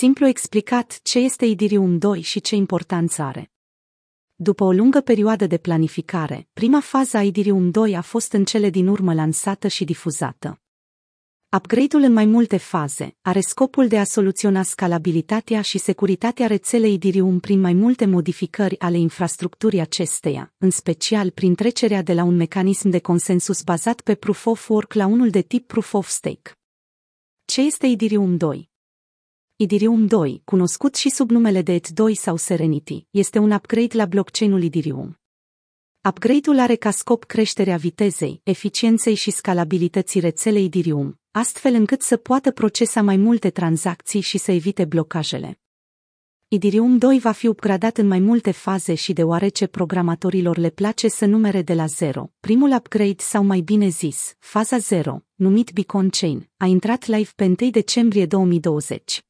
Simplu explicat, ce este Idirium 2 și ce importanță are. După o lungă perioadă de planificare, prima fază a Idirium 2 a fost în cele din urmă lansată și difuzată. Upgrade-ul în mai multe faze are scopul de a soluționa scalabilitatea și securitatea rețelei Idirium prin mai multe modificări ale infrastructurii acesteia, în special prin trecerea de la un mecanism de consensus bazat pe Proof of Work la unul de tip Proof of Stake. Ce este Idirium 2? Idirium 2, cunoscut și sub numele de ETH2 sau Serenity, este un upgrade la blockchain-ul Idirium. Upgrade-ul are ca scop creșterea vitezei, eficienței și scalabilității rețelei Idirium, astfel încât să poată procesa mai multe tranzacții și să evite blocajele. Idirium 2 va fi upgradat în mai multe faze și deoarece programatorilor le place să numere de la zero, primul upgrade sau mai bine zis, faza 0, numit Beacon Chain, a intrat live pe 1 decembrie 2020.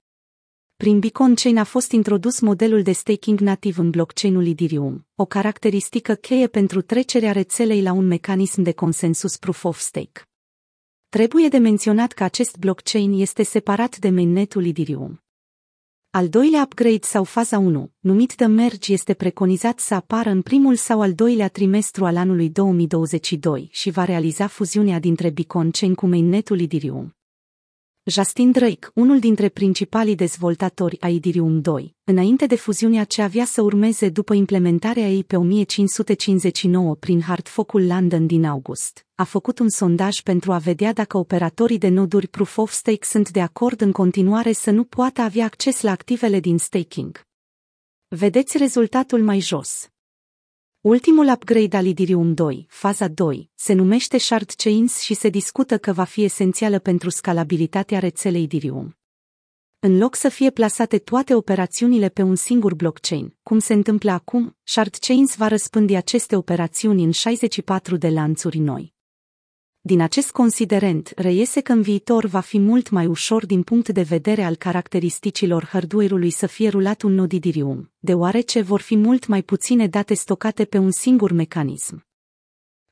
Prin Beacon Chain a fost introdus modelul de staking nativ în blockchain-ul Ethereum, o caracteristică cheie pentru trecerea rețelei la un mecanism de consensus proof of stake. Trebuie de menționat că acest blockchain este separat de mainnetul Ethereum. Al doilea upgrade sau faza 1, numit de Merge, este preconizat să apară în primul sau al doilea trimestru al anului 2022 și va realiza fuziunea dintre Beacon Chain cu mainnetul Ethereum. Justin Drake, unul dintre principalii dezvoltatori a Ethereum 2, înainte de fuziunea ce avea să urmeze după implementarea ei pe 1559 prin Hardfork-ul London din august, a făcut un sondaj pentru a vedea dacă operatorii de noduri Proof of Stake sunt de acord în continuare să nu poată avea acces la activele din staking. Vedeți rezultatul mai jos. Ultimul upgrade al Ethereum 2, faza 2, se numește Shard Chains și se discută că va fi esențială pentru scalabilitatea rețelei Ethereum. În loc să fie plasate toate operațiunile pe un singur blockchain, cum se întâmplă acum, Shard Chains va răspândi aceste operațiuni în 64 de lanțuri noi. Din acest considerent, reiese că în viitor va fi mult mai ușor din punct de vedere al caracteristicilor hardware-ului să fie rulat un nod Ethereum, deoarece vor fi mult mai puține date stocate pe un singur mecanism.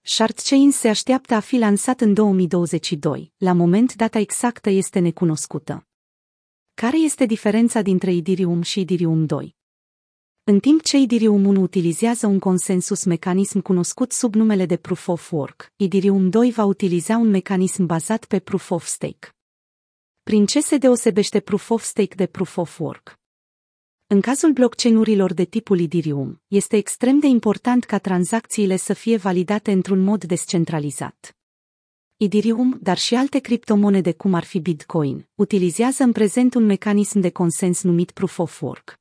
Shardchain se așteaptă a fi lansat în 2022, la moment data exactă este necunoscută. Care este diferența dintre Ethereum și Ethereum 2? În timp ce Ethereum 1 utilizează un consensus mecanism cunoscut sub numele de Proof of Work, Ethereum 2 va utiliza un mecanism bazat pe Proof of Stake. Prin ce se deosebește Proof of Stake de Proof of Work? În cazul blockchain-urilor de tipul Ethereum, este extrem de important ca tranzacțiile să fie validate într-un mod descentralizat. Ethereum, dar și alte criptomonede cum ar fi Bitcoin, utilizează în prezent un mecanism de consens numit Proof of Work.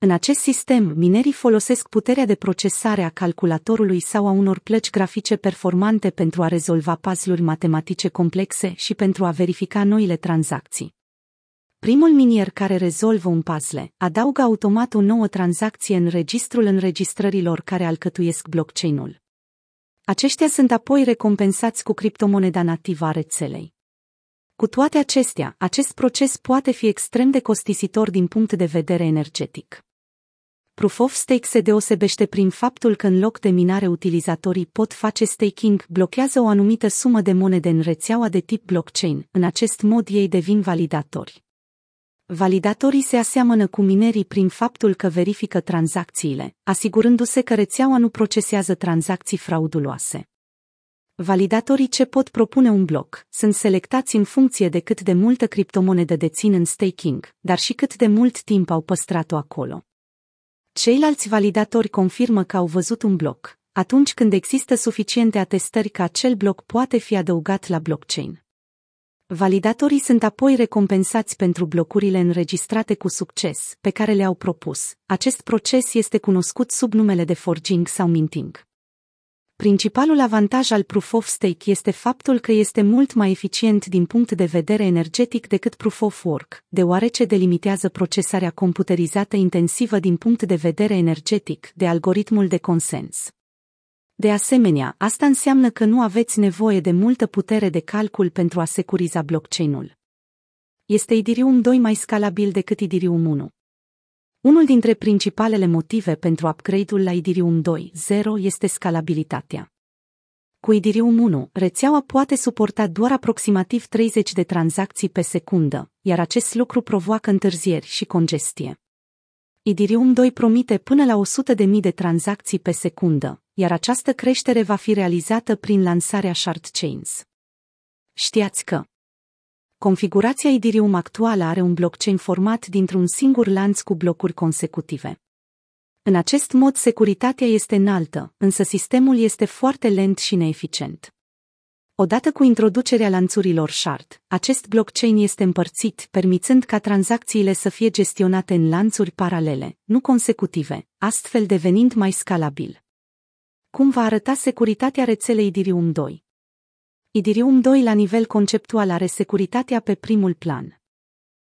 În acest sistem, minerii folosesc puterea de procesare a calculatorului sau a unor plăci grafice performante pentru a rezolva puzzle-uri matematice complexe și pentru a verifica noile tranzacții. Primul minier care rezolvă un puzzle adaugă automat o nouă tranzacție în registrul înregistrărilor care alcătuiesc blockchain-ul. Aceștia sunt apoi recompensați cu criptomoneda nativă a rețelei. Cu toate acestea, acest proces poate fi extrem de costisitor din punct de vedere energetic. Proof of Stake se deosebește prin faptul că în loc de minare utilizatorii pot face staking, blochează o anumită sumă de monede în rețeaua de tip blockchain, în acest mod ei devin validatori. Validatorii se aseamănă cu minerii prin faptul că verifică tranzacțiile, asigurându-se că rețeaua nu procesează tranzacții frauduloase. Validatorii ce pot propune un bloc sunt selectați în funcție de cât de multă criptomonedă dețin în staking, dar și cât de mult timp au păstrat-o acolo. Ceilalți validatori confirmă că au văzut un bloc, atunci când există suficiente atestări că acel bloc poate fi adăugat la blockchain. Validatorii sunt apoi recompensați pentru blocurile înregistrate cu succes, pe care le-au propus. Acest proces este cunoscut sub numele de forging sau minting. Principalul avantaj al Proof of Stake este faptul că este mult mai eficient din punct de vedere energetic decât Proof of Work, deoarece delimitează procesarea computerizată intensivă din punct de vedere energetic de algoritmul de consens. De asemenea, asta înseamnă că nu aveți nevoie de multă putere de calcul pentru a securiza blockchain-ul. Este Ethereum 2 mai scalabil decât Ethereum 1. Unul dintre principalele motive pentru upgrade-ul la Ethereum 2.0 este scalabilitatea. Cu Idirium 1, rețeaua poate suporta doar aproximativ 30 de tranzacții pe secundă, iar acest lucru provoacă întârzieri și congestie. Idirium 2 promite până la 100.000 de tranzacții pe secundă, iar această creștere va fi realizată prin lansarea Shard Chains. Știați că configurația Idirium actuală are un blockchain format dintr-un singur lanț cu blocuri consecutive. În acest mod, securitatea este înaltă, însă sistemul este foarte lent și neeficient. Odată cu introducerea lanțurilor shard, acest blockchain este împărțit, permițând ca tranzacțiile să fie gestionate în lanțuri paralele, nu consecutive, astfel devenind mai scalabil. Cum va arăta securitatea rețelei Idirium 2? Idirium 2 la nivel conceptual are securitatea pe primul plan.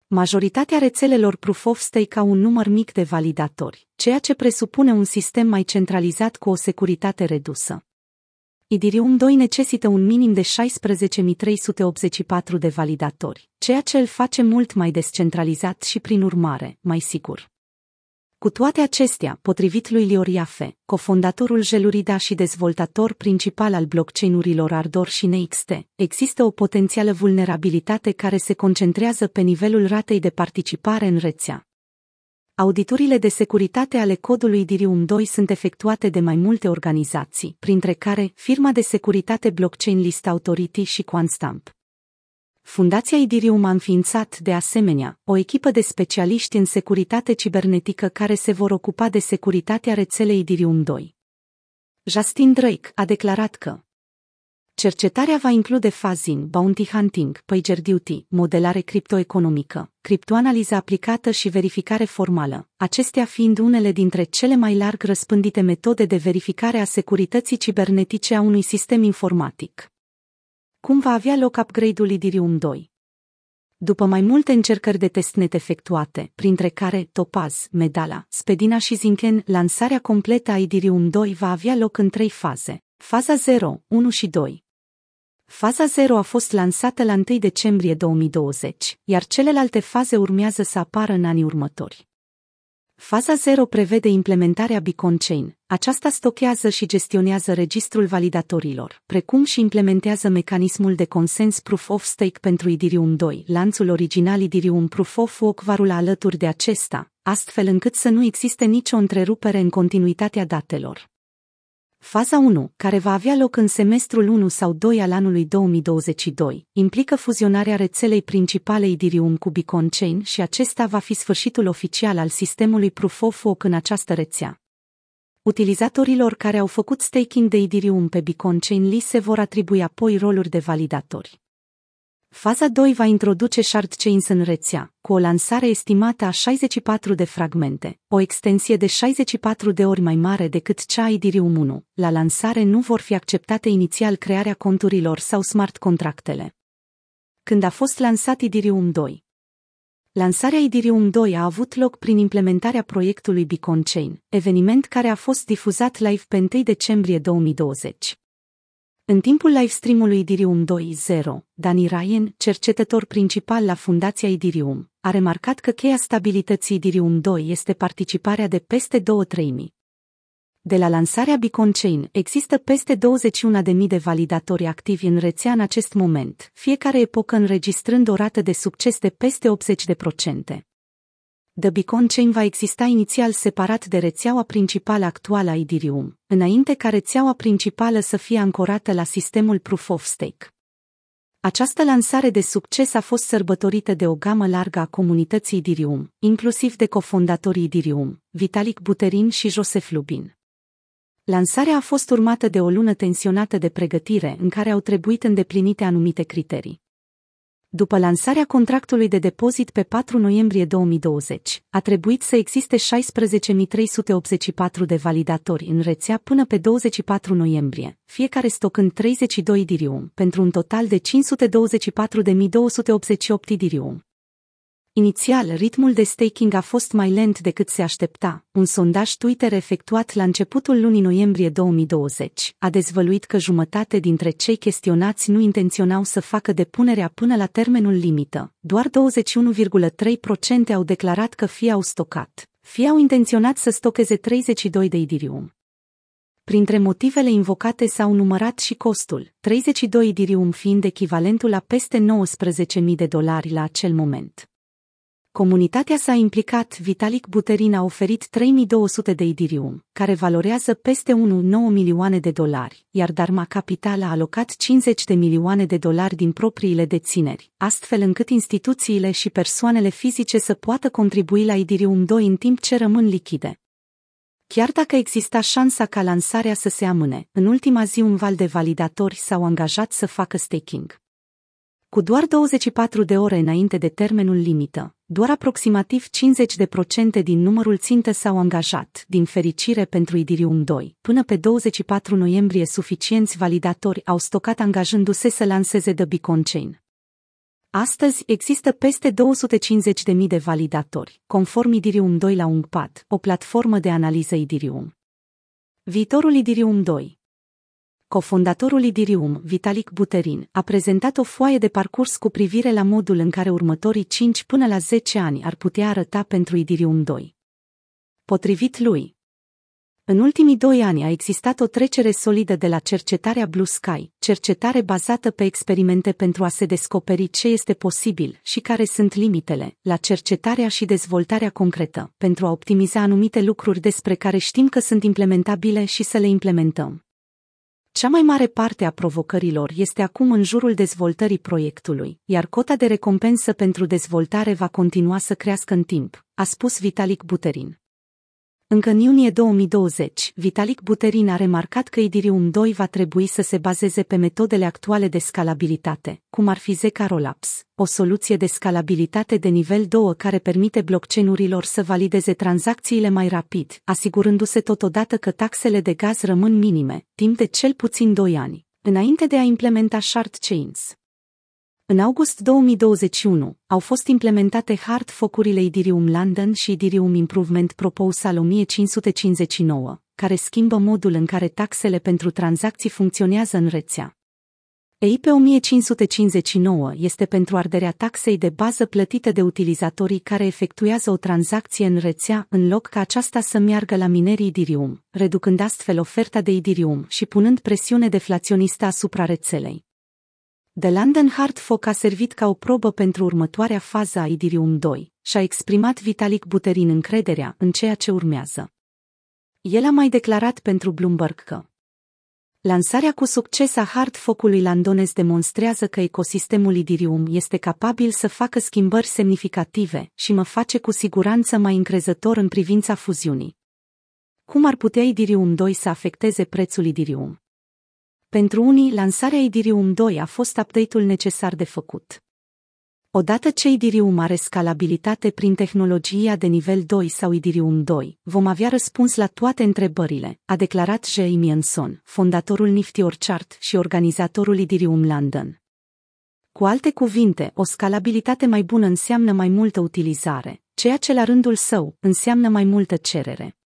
Majoritatea rețelelor Proof of Stake au un număr mic de validatori, ceea ce presupune un sistem mai centralizat cu o securitate redusă. Idirium 2 necesită un minim de 16.384 de validatori, ceea ce îl face mult mai descentralizat și, prin urmare, mai sigur. Cu toate acestea, potrivit lui Lior Iafe, cofondatorul Gelurida și dezvoltator principal al blockchain-urilor Ardor și NXT, există o potențială vulnerabilitate care se concentrează pe nivelul ratei de participare în rețea. Auditurile de securitate ale codului Dirium 2 sunt efectuate de mai multe organizații, printre care firma de securitate Blockchain List Authority și QuantStamp. Fundația Idirium a înființat, de asemenea, o echipă de specialiști în securitate cibernetică care se vor ocupa de securitatea rețelei Idirium 2. Justin Drake a declarat că Cercetarea va include phasing, bounty hunting, pager duty, modelare criptoeconomică, criptoanaliză aplicată și verificare formală, acestea fiind unele dintre cele mai larg răspândite metode de verificare a securității cibernetice a unui sistem informatic. Cum va avea loc upgrade-ul Idirium 2? După mai multe încercări de testnet efectuate, printre care Topaz, Medala, Spedina și Zinken, lansarea completă a Idirium 2 va avea loc în trei faze. Faza 0, 1 și 2. Faza 0 a fost lansată la 1 decembrie 2020, iar celelalte faze urmează să apară în anii următori. Faza 0 prevede implementarea Beacon Chain. Aceasta stochează și gestionează registrul validatorilor, precum și implementează mecanismul de consens Proof of Stake pentru Idirium 2. Lanțul original Idirium Proof of Work va rula alături de acesta, astfel încât să nu existe nicio întrerupere în continuitatea datelor. Faza 1, care va avea loc în semestrul 1 sau 2 al anului 2022, implică fuzionarea rețelei principale Idirium cu Beacon Chain și acesta va fi sfârșitul oficial al sistemului Proof of Work în această rețea. Utilizatorilor care au făcut staking de Idirium pe Beacon Chain li se vor atribui apoi roluri de validatori. Faza 2 va introduce shard chains în rețea, cu o lansare estimată a 64 de fragmente, o extensie de 64 de ori mai mare decât cea a Idirium 1. La lansare nu vor fi acceptate inițial crearea conturilor sau smart contractele. Când a fost lansat Idirium 2? Lansarea Idirium 2 a avut loc prin implementarea proiectului Beacon Chain, eveniment care a fost difuzat live pe 1 decembrie 2020. În timpul livestream-ului Idirium 2.0, Dani Ryan, cercetător principal la Fundația Idirium, a remarcat că cheia stabilității Idirium 2 este participarea de peste două treimi. De la lansarea Beacon Chain există peste 21.000 de validatori activi în rețea în acest moment, fiecare epocă înregistrând o rată de succes de peste 80%. The Beacon Chain va exista inițial separat de rețeaua principală actuală a Idirium, înainte ca rețeaua principală să fie ancorată la sistemul Proof of Stake. Această lansare de succes a fost sărbătorită de o gamă largă a comunității Idirium, inclusiv de cofondatorii Idirium, Vitalik Buterin și Joseph Lubin. Lansarea a fost urmată de o lună tensionată de pregătire în care au trebuit îndeplinite anumite criterii după lansarea contractului de depozit pe 4 noiembrie 2020, a trebuit să existe 16.384 de validatori în rețea până pe 24 noiembrie, fiecare stocând 32 dirium, pentru un total de 524.288 dirium. Inițial, ritmul de staking a fost mai lent decât se aștepta. Un sondaj Twitter efectuat la începutul lunii noiembrie 2020 a dezvăluit că jumătate dintre cei chestionați nu intenționau să facă depunerea până la termenul limită. Doar 21,3% au declarat că fie au stocat, fie au intenționat să stocheze 32 de Idirium. Printre motivele invocate s-au numărat și costul, 32 Idirium fiind echivalentul la peste 19.000 de dolari la acel moment. Comunitatea s-a implicat, Vitalik Buterin a oferit 3200 de idirium, care valorează peste 1,9 milioane de dolari, iar Dharma Capital a alocat 50 de milioane de dolari din propriile dețineri, astfel încât instituțiile și persoanele fizice să poată contribui la idirium 2 în timp ce rămân lichide. Chiar dacă exista șansa ca lansarea să se amâne, în ultima zi un val de validatori s-au angajat să facă staking. Cu doar 24 de ore înainte de termenul limită, doar aproximativ 50% din numărul țintă s-au angajat, din fericire pentru Idirium 2. Până pe 24 noiembrie suficienți validatori au stocat angajându-se să lanseze The Beacon Chain. Astăzi există peste 250.000 de validatori, conform Idirium 2 la UNCPAD, o platformă de analiză Idirium. Viitorul Idirium 2 cofondatorul Idirium, Vitalik Buterin, a prezentat o foaie de parcurs cu privire la modul în care următorii 5 până la 10 ani ar putea arăta pentru Idirium 2. Potrivit lui, în ultimii doi ani a existat o trecere solidă de la cercetarea Blue Sky, cercetare bazată pe experimente pentru a se descoperi ce este posibil și care sunt limitele, la cercetarea și dezvoltarea concretă, pentru a optimiza anumite lucruri despre care știm că sunt implementabile și să le implementăm. Cea mai mare parte a provocărilor este acum în jurul dezvoltării proiectului, iar cota de recompensă pentru dezvoltare va continua să crească în timp, a spus Vitalik Buterin. Încă în iunie 2020, Vitalik Buterin a remarcat că Idirium 2 va trebui să se bazeze pe metodele actuale de scalabilitate, cum ar fi Zeka Rollups, o soluție de scalabilitate de nivel 2 care permite blockchain-urilor să valideze tranzacțiile mai rapid, asigurându-se totodată că taxele de gaz rămân minime, timp de cel puțin 2 ani, înainte de a implementa shard chains. În august 2021, au fost implementate hard focurile Idirium London și Idirium Improvement Proposal 1559, care schimbă modul în care taxele pentru tranzacții funcționează în rețea. EIP 1559 este pentru arderea taxei de bază plătită de utilizatorii care efectuează o tranzacție în rețea în loc ca aceasta să meargă la minerii Idirium, reducând astfel oferta de Idirium și punând presiune deflaționistă asupra rețelei. The London Hard Fork a servit ca o probă pentru următoarea fază a Idirium 2 și a exprimat Vitalik Buterin încrederea în ceea ce urmează. El a mai declarat pentru Bloomberg că Lansarea cu succes a hard focului landonez demonstrează că ecosistemul Idirium este capabil să facă schimbări semnificative și mă face cu siguranță mai încrezător în privința fuziunii. Cum ar putea Idirium 2 să afecteze prețul Idirium? Pentru unii, lansarea Idirium 2 a fost update-ul necesar de făcut. Odată ce Idirium are scalabilitate prin tehnologia de nivel 2 sau Idirium 2, vom avea răspuns la toate întrebările, a declarat Jamie Anson, fondatorul Nifty Orchard și organizatorul Idirium London. Cu alte cuvinte, o scalabilitate mai bună înseamnă mai multă utilizare, ceea ce la rândul său înseamnă mai multă cerere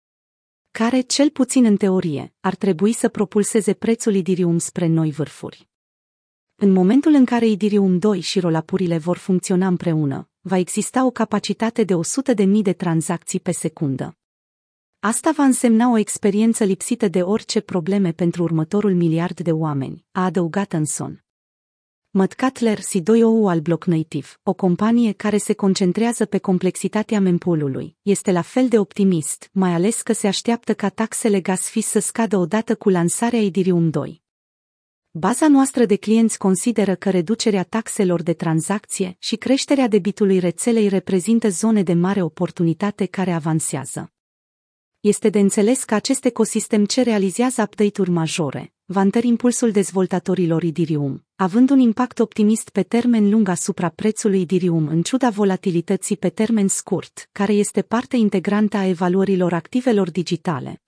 care, cel puțin în teorie, ar trebui să propulseze prețul Idirium spre noi vârfuri. În momentul în care Idirium 2 și rolapurile vor funcționa împreună, va exista o capacitate de 100.000 de tranzacții pe secundă. Asta va însemna o experiență lipsită de orice probleme pentru următorul miliard de oameni, a adăugat Anson. Matt Cutler, CEO al Block Native, o companie care se concentrează pe complexitatea mempoolului, este la fel de optimist, mai ales că se așteaptă ca taxele gas fee să scadă odată cu lansarea Idirium 2. Baza noastră de clienți consideră că reducerea taxelor de tranzacție și creșterea debitului rețelei reprezintă zone de mare oportunitate care avansează. Este de înțeles că acest ecosistem ce realizează update-uri majore, va întări impulsul dezvoltatorilor Idirium, având un impact optimist pe termen lung asupra prețului Idirium în ciuda volatilității pe termen scurt, care este parte integrantă a evaluărilor activelor digitale.